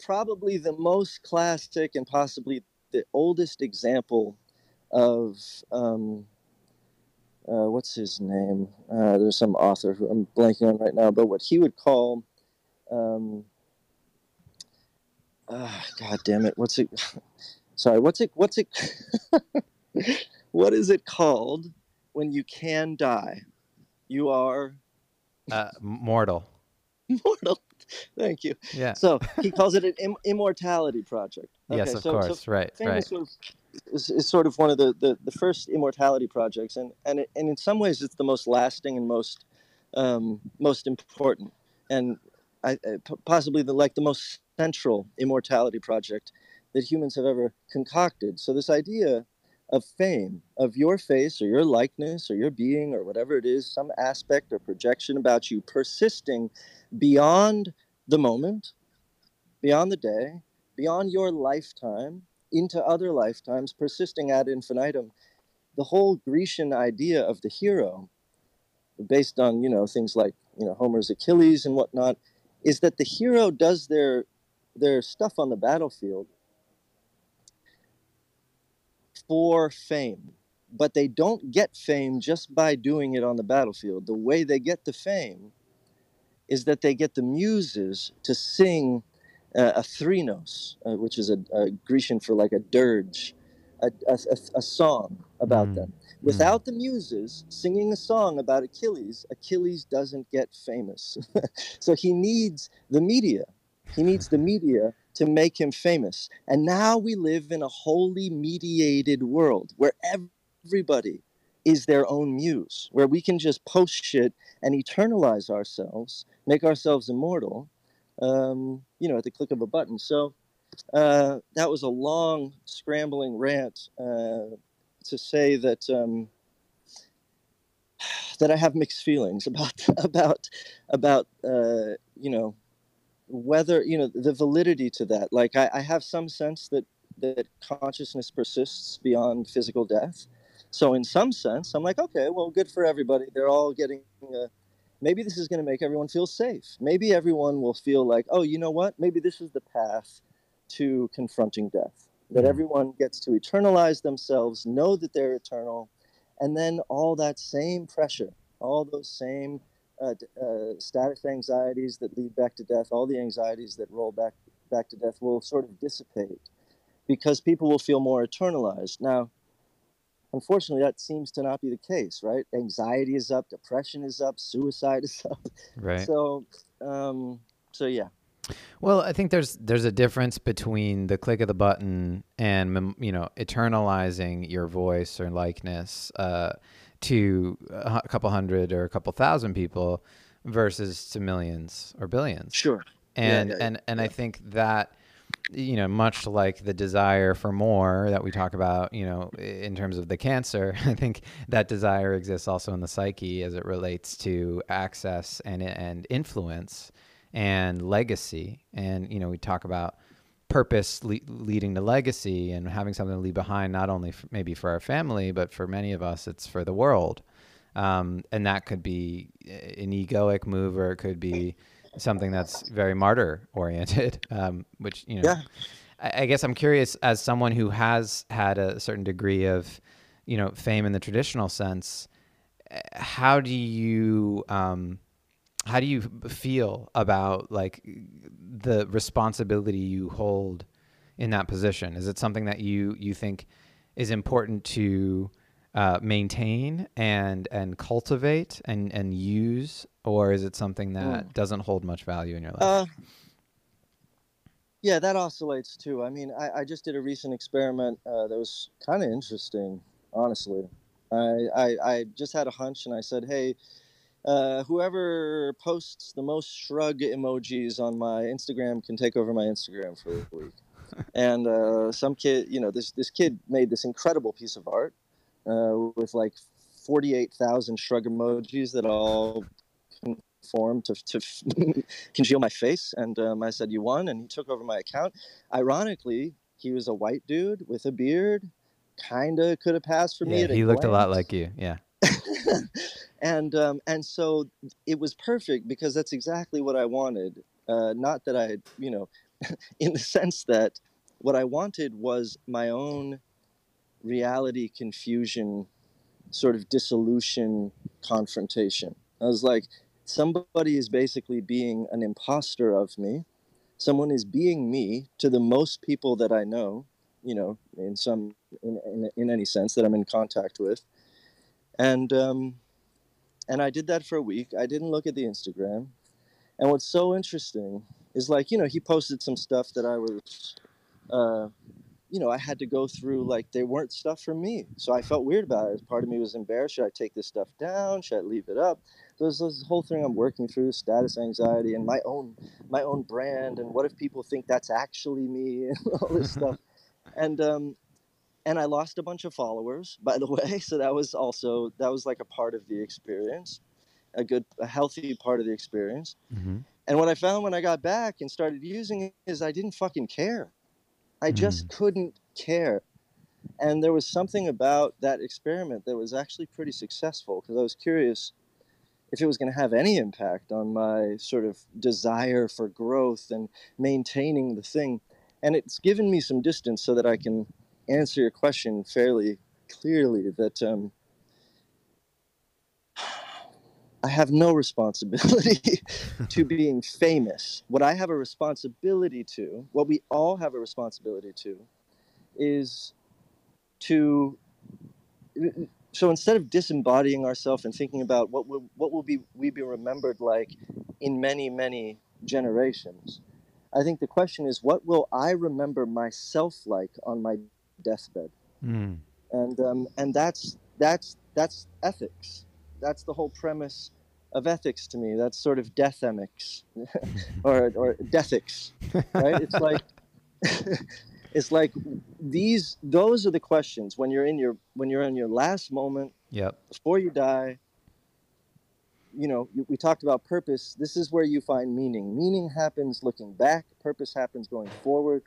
S3: probably the most classic and possibly the oldest example of um, uh, what's his name? Uh, there's some author who I'm blanking on right now, but what he would call, um, uh, God damn it, what's it? Sorry, what's it? What's it? what is it called when you can die? You are
S1: Uh, mortal.
S3: mortal. Thank you.
S1: Yeah.
S3: So he calls it an Im- immortality project.
S1: yes,
S3: Okay,
S1: of
S3: so- so
S1: course. right.
S3: Fame
S1: Right.
S3: is sort of is, is sort of one of the, the, the first immortality projects, and and it, and in some ways it's the most lasting and most um, most important, and I, possibly the like the most central immortality project that humans have ever concocted. So this idea of fame, of your face or your likeness or your being or whatever it is, some aspect or projection about you persisting beyond the moment, beyond the day, beyond your lifetime into other lifetimes, persisting ad infinitum. The whole Grecian idea of the hero, based on you know things like you know Homer's Achilles and whatnot, is that the hero does their their stuff on the battlefield for fame, but they don't get fame just by doing it on the battlefield. The way they get the fame is that they get the muses to sing uh, a threnos, uh, which is a, a Grecian for like a dirge, a, a, a- song about
S1: Mm.
S3: them. Without the muses singing a song about Achilles, Achilles doesn't get famous. so he needs the media. He needs the media to make him famous. And now we live in a wholly mediated world where everybody is their own muse, where we can just post shit and eternalize ourselves, make ourselves immortal, um, you know, at the click of a button. So uh, that was a long, scrambling rant uh, to say that um, that I have mixed feelings about about about uh, you know whether you know the validity to that. Like I, I have some sense that that consciousness persists beyond physical death. So in some sense, I'm like, okay, well, good for everybody. They're all getting. Uh, maybe this is going to make everyone feel safe. Maybe everyone will feel like, oh, you know what? Maybe this is the path to confronting death. That everyone gets to eternalize themselves, know that they're eternal, and then all that same pressure, all those same uh, uh, status anxieties that lead back to death, all the anxieties that roll back back to death will sort of dissipate because people will feel more eternalized. Now, unfortunately, that seems to not be the case, right? Anxiety is up, depression is up, suicide is up.
S1: Right.
S3: So, um, so yeah,
S1: Well, I think there's there's a difference between the click of the button and you know eternalizing your voice or likeness uh, to a couple hundred or a couple thousand people versus to millions or billions.
S3: sure.
S1: And
S3: yeah, yeah,
S1: and and I think that you know much like the desire for more that we talk about you know in terms of the cancer i think that desire exists also in the psyche as it relates to access and and influence and legacy and you know we talk about purpose le- leading to legacy and having something to leave behind not only maybe for our family but for many of us it's for the world um, and that could be uh, an egoic move or it could be something that's very martyr oriented um, which you know
S3: Yeah.
S1: I, I guess I'm curious as someone who has had a certain degree of, you know, fame in the traditional sense. eh, How do you um, how do you feel about like the responsibility you hold in that position? Is it something that you you think is important to uh, maintain and and cultivate and and use, or is it something that doesn't hold much value in your life?
S3: Uh, yeah, that oscillates too. I mean, I, I just did a recent experiment uh, that was kind of interesting, honestly. I, I, I just had a hunch and I said, hey, uh, whoever posts the most shrug emojis on my Instagram can take over my Instagram for a week. and uh, some kid, you know, this, this kid made this incredible piece of art uh, with like 48,000 shrug emojis that all conform to, to congeal my face. And um, I said, You won. And he took over my account. Ironically, he was a white dude with a beard. Kind of could have passed for me.
S1: yeah, he looked a lot like you. Yeah.
S3: and um, and so it was perfect because that's exactly what I wanted. Uh, not that I, you know, in the sense that what I wanted was my own reality confusion, sort of dissolution confrontation. I was like, somebody is basically being an imposter of me. Someone is being me to the most people that I know, you know, in some in, in, in any sense that I'm in contact with and um, and I did that for a week. I didn't look at the Instagram, and what's so interesting is like you know he posted some stuff that I was, uh, you know, I had to go through like they weren't stuff for me, so I felt weird about it. Part of me was embarrassed. Should I take this stuff down? Should I leave it up? There's this whole thing I'm working through, status anxiety, and my own my own brand, and what if people think that's actually me, and all this stuff, and um, and I lost a bunch of followers, by the way. So that was also that was like a part of the experience, a good, a healthy part of the experience.
S1: hmm
S3: And what I found when I got back and started using it is I didn't fucking care. I just couldn't care. And there was something about that experiment that was actually pretty successful because I was curious if it was going to have any impact on my sort of desire for growth and maintaining the thing. And it's given me some distance so that I can answer your question fairly clearly that um, I have no responsibility to being famous. What I have a responsibility to, what we all have a responsibility to, is to. So instead of disembodying ourselves and thinking about what will what will be we be remembered like in many many generations, I think the question is what will I remember myself like on my deathbed?
S1: Mm.
S3: and um, and that's that's that's ethics. That's the whole premise of ethics to me. That's sort of death emics, or or deathics, right? It's like it's like these. Those are the questions when you're in your when you're in your last moment
S1: Yep.
S3: before you die. You know, we talked about purpose. This is where you find meaning. Meaning happens looking back. Purpose happens going forward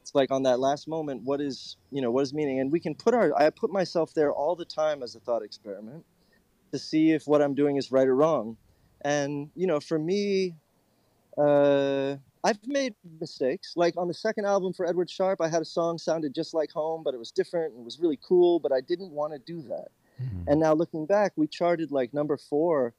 S3: it's like on that last moment what is you know what is meaning? And we can put our i put myself there all the time as a thought experiment to see if what i'm doing is right or wrong. And you know for me uh i've made mistakes. Like on the second album for edward sharpe i had a song sounded just like home but it was different and it was really cool but i didn't want to do that.
S1: Mhm.
S3: and now looking back we charted like number four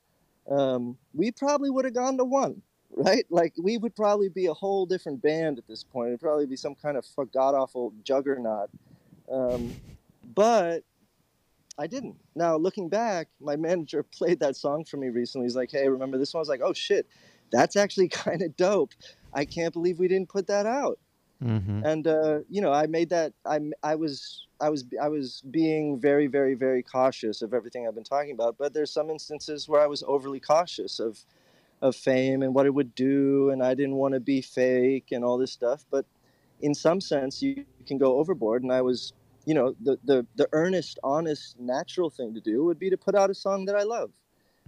S3: um, we probably would have gone to one right? Like we would probably be a whole different band at this point. It'd probably be some kind of god awful juggernaut. Um, but i didn't. Now looking back my manager played that song for me recently. He's like hey remember this one? I was like oh shit. That's actually kind of dope. I can't believe we didn't put that out.
S1: Mhm.
S3: and uh, you know i made that i i was i was i was being very very very cautious of everything i've been talking about but there's some instances where i was overly cautious of of fame and what it would do and i didn't want to be fake and all this stuff but in some sense you can go overboard and i was you know the the, the earnest honest natural thing to do would be to put out a song that i love.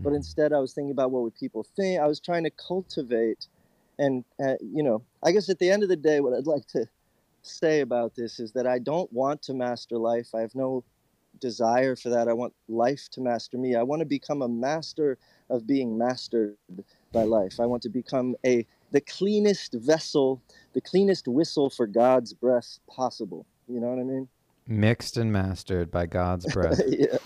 S3: But
S1: Mhm.
S3: instead i was thinking about what would people think. I was trying to cultivate and uh, you know i guess at the end of the day what i'd like to say about this is that i don't want to master life. I have no desire for that. I want life to master me. I want to become a master of being mastered by life i want to become a the cleanest vessel, the cleanest whistle for God's breath possible. You know what I mean?
S1: Mixed and mastered by God's breath.
S3: yeah.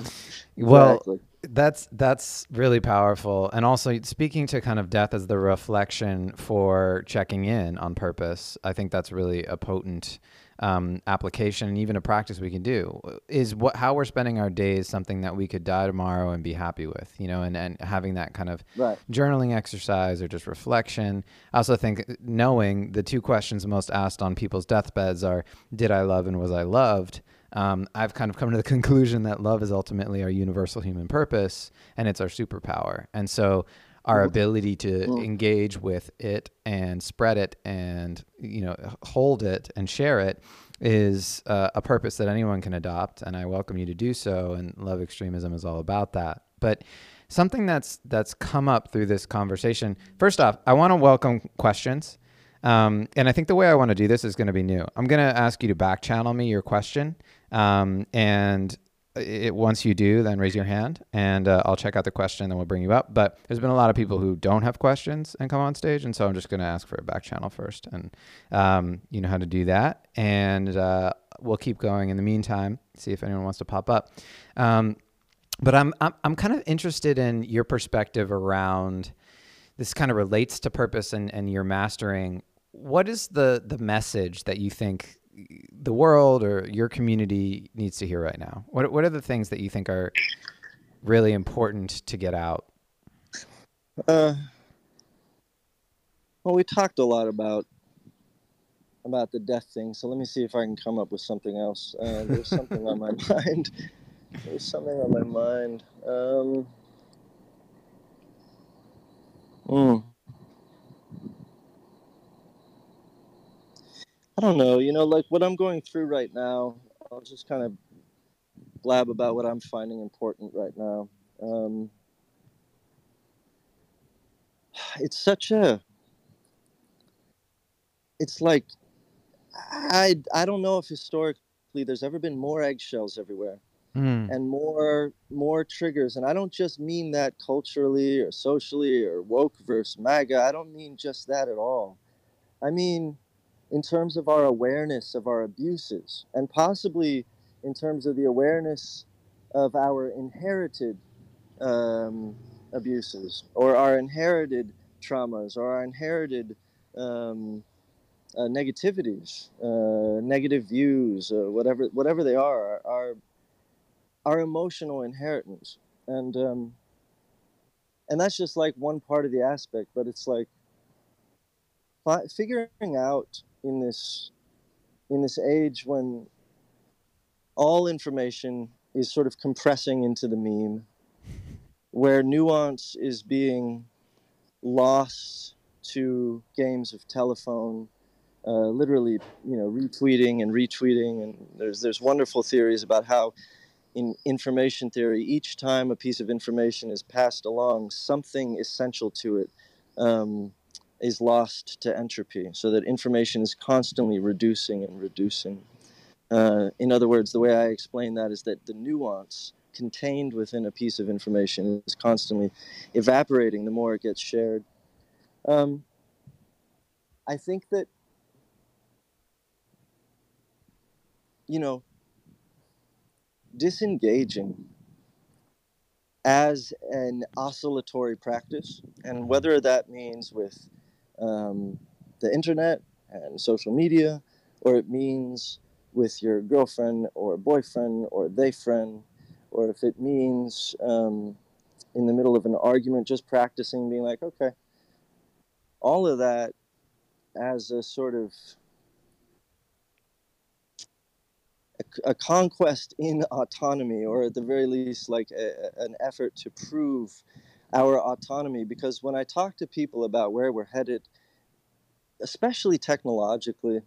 S1: Well,
S3: exactly.
S1: That's that's really powerful, and also speaking to kind of death as the reflection for checking in on purpose. I think that's really a potent um, application and even a practice we can do. Is what how we're spending our days something that we could die tomorrow and be happy with, you know, and and having that kind of
S3: Right.
S1: journaling exercise or just reflection. I also think knowing the two questions most asked on people's deathbeds are, "Did I love and was I loved?" Um, I've kind of come to the conclusion that love is ultimately our universal human purpose and it's our superpower. And so our ability to engage with it and spread it and you know hold it and share it is uh, a purpose that anyone can adopt and I welcome you to do so and love extremism is all about that. But something that's that's come up through this conversation. First off, I want to welcome questions. Um, and I think the way I want to do this is going to be new. I'm going to ask you to back channel me your question. Um, and it, once you do, then raise your hand and uh, I'll check out the question and then we'll bring you up. But there's been a lot of people who don't have questions and come on stage. And so I'm just going to ask for a back channel first. And um, you know how to do that. And uh, we'll keep going in the meantime, see if anyone wants to pop up. Um, but I'm, I'm, I'm kind of interested in your perspective around this kind of relates to purpose and, and your mastering. What is the, the message that you think the world or your community needs to hear right now? What what are the things that you think are really important to get out?
S3: Uh, well, we talked a lot about about the death thing, so let me see if I can come up with something else. Uh, there's something on my mind. There's something on my mind. Um, hmm. I don't know. You know, like what I'm going through right now. I'll just kind of blab about what I'm finding important right now. Um, it's such a it's like i i don't know if historically there's ever been more eggshells everywhere
S1: Mm.
S3: and more more triggers and i don't just mean that culturally or socially or woke versus maga i don't mean just that at all i mean in terms of our awareness of our abuses and possibly in terms of the awareness of our inherited um, abuses or our inherited traumas or our inherited um, uh, negativities, uh, negative views, uh, whatever whatever they are, our our emotional inheritance, and um, and that's just like one part of the aspect. But it's like fi- figuring out in this in this age when all information is sort of compressing into the meme where nuance is being lost to games of telephone, uh, literally, you know, retweeting and retweeting, and there's there's wonderful theories about how, in information theory, each time a piece of information is passed along, something essential to it um, is lost to entropy, so that information is constantly reducing and reducing. Uh, in other words, the way I explain that is that the nuance contained within a piece of information is constantly evaporating the more it gets shared. Um, I think that, you know, disengaging as an oscillatory practice, and whether that means with um, the internet and social media, or it means with your girlfriend or boyfriend or they friend, or if it means um, in the middle of an argument, just practicing being like, okay, all of that as a sort of a, conquest in autonomy, or at the very least, like a- an effort to prove our autonomy. Because when I talk to people about where we're headed, especially technologically,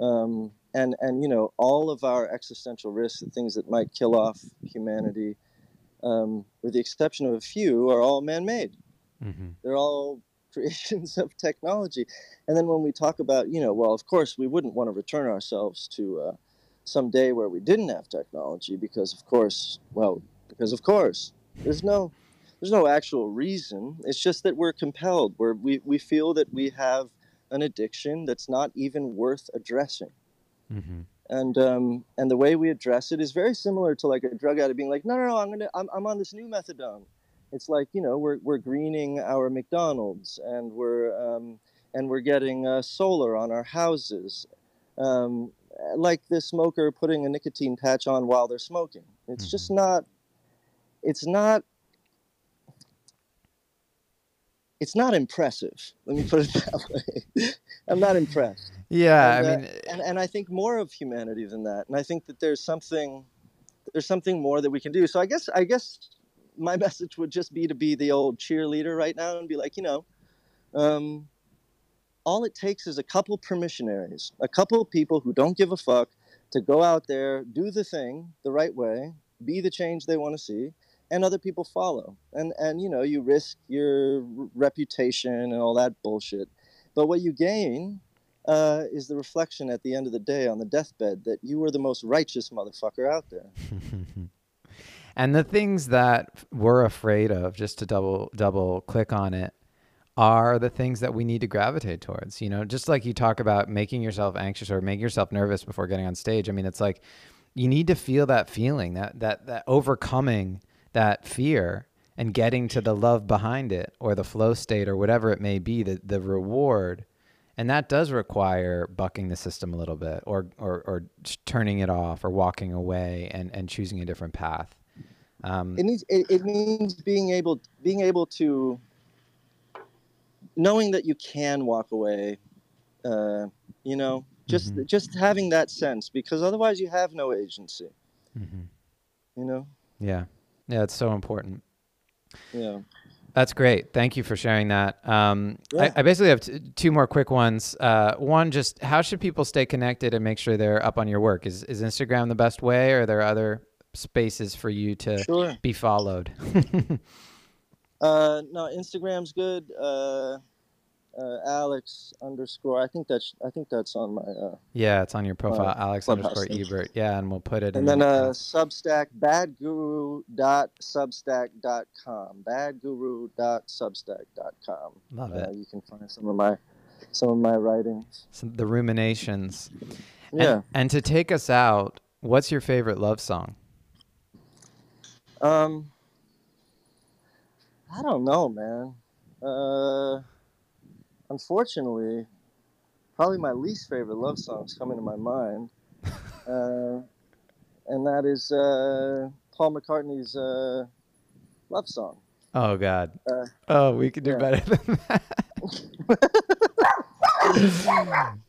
S3: um, and and you know all of our existential risks, the things that might kill off humanity, um, with the exception of a few, are all man-made.
S1: Mm-hmm.
S3: They're all creations of technology. And then when we talk about, you know, well, of course, we wouldn't want to return ourselves to uh, some day where we didn't have technology because, of course, well, because of course, there's no there's no actual reason. It's just that we're compelled. We're, we we feel that we have an addiction that's not even worth addressing.
S1: Mm-hmm.
S3: And um, and the way we address it is very similar to like a drug addict being like, no, no, no, I'm gonna, I'm, I'm on this new methadone. It's like you know we're we're greening our McDonald's and we're um, and we're getting uh, solar on our houses, um, like the smoker putting a nicotine patch on while they're smoking. It's just not. It's not. It's not impressive. Let me put it that way. I'm not impressed
S1: Yeah,
S3: and,
S1: I
S3: uh,
S1: mean,
S3: and and I think more of humanity than that. And I think that there's something there's something more that we can do. So I guess I guess my message would just be to be the old cheerleader right now and be like, you know, um, all it takes is a couple permissionaries, a couple people who don't give a fuck to go out there, do the thing the right way, be the change they want to see, and other people follow. And and you know, you risk your reputation and all that bullshit. But what you gain uh, is the reflection at the end of the day on the deathbed that you were the most righteous motherfucker out there.
S1: and the things that we're afraid of, just to double double click on it, are the things that we need to gravitate towards. You know, just like you talk about making yourself anxious or making yourself nervous before getting on stage. I mean, it's like you need to feel that feeling, that that that overcoming that fear and getting to the love behind it or the flow state or whatever it may be, the the reward. And that does require bucking the system a little bit or or, or turning it off or walking away and, and choosing a different path. Um,
S3: It needs it, it means being able being able to knowing that you can walk away. Uh, you know, just
S1: Mhm.
S3: just having that sense because otherwise you have no agency.
S1: mhm.
S3: You know.
S1: Yeah. Yeah, it's so important.
S3: Yeah.
S1: That's great. Thank you for sharing that. Um,
S3: Yeah.
S1: I, I basically have t- two more quick ones. Uh, one, just how should people stay connected and make sure they're up on your work? Is, is Instagram the best way, or are there other spaces for you to
S3: Sure.
S1: be followed?
S3: Uh, no, Instagram's good. Uh, uh, Alex underscore. I think that's I think that's on my. Uh,
S1: yeah, it's on your profile, Alex underscore. Ebert. Yeah, and we'll put it in.
S3: and then
S1: the-
S3: uh, Substack, badguru.substack.com. Badguru.substack.com.
S1: Love
S3: Uh,
S1: it.
S3: you can find some of my some of my writings.
S1: Some, the ruminations. And-
S3: Yeah.
S1: And, to take us out, what's your favorite love song?
S3: Um. I don't know, man. Uh, unfortunately, probably my least favorite love song's coming to my mind, uh, and that is uh, Paul McCartney's uh, love song.
S1: Oh God.
S3: Uh,
S1: oh, we could do
S3: yeah.
S1: better than that.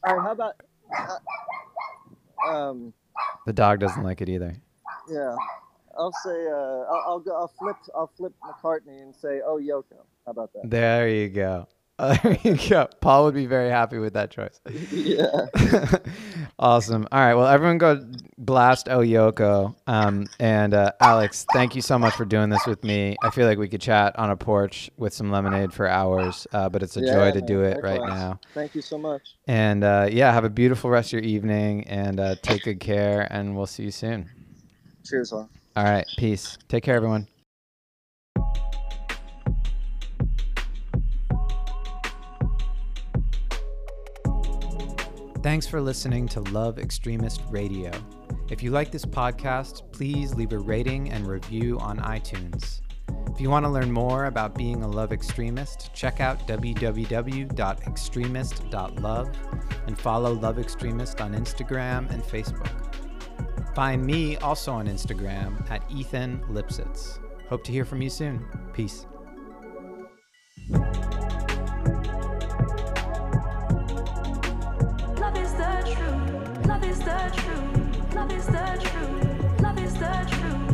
S3: All right, how about? Uh, um,
S1: the dog doesn't like it either.
S3: yeah, I'll say uh, I'll, I'll go. I'll flip. I'll flip McCartney and say, "Oh, Yoko." How about that?
S1: There you go. there you go. Paul would be very happy with that choice.
S3: yeah.
S1: awesome. All right. Well, everyone go blast Oyoko. Um, and uh, Alex, thank you so much for doing this with me. I feel like we could chat on a porch with some lemonade for hours, uh, but it's a joy to do it right now.
S3: Thank you so much.
S1: And uh, yeah, have a beautiful rest of your evening and uh, take good care, and we'll see you soon.
S3: Cheers, all.
S1: All right. Peace. Take care, everyone. Thanks for listening to Love Extremist Radio. If you like this podcast, please leave a rating and review on iTunes. If you want to learn more about being a love extremist, check out www.extremist.love and follow Love Extremist on Instagram and Facebook. Find me also on Instagram at Ethan Lipsitz. Hope to hear from you soon. Peace. truth.
S2: Love is the truth. Love is the truth. Love is the truth.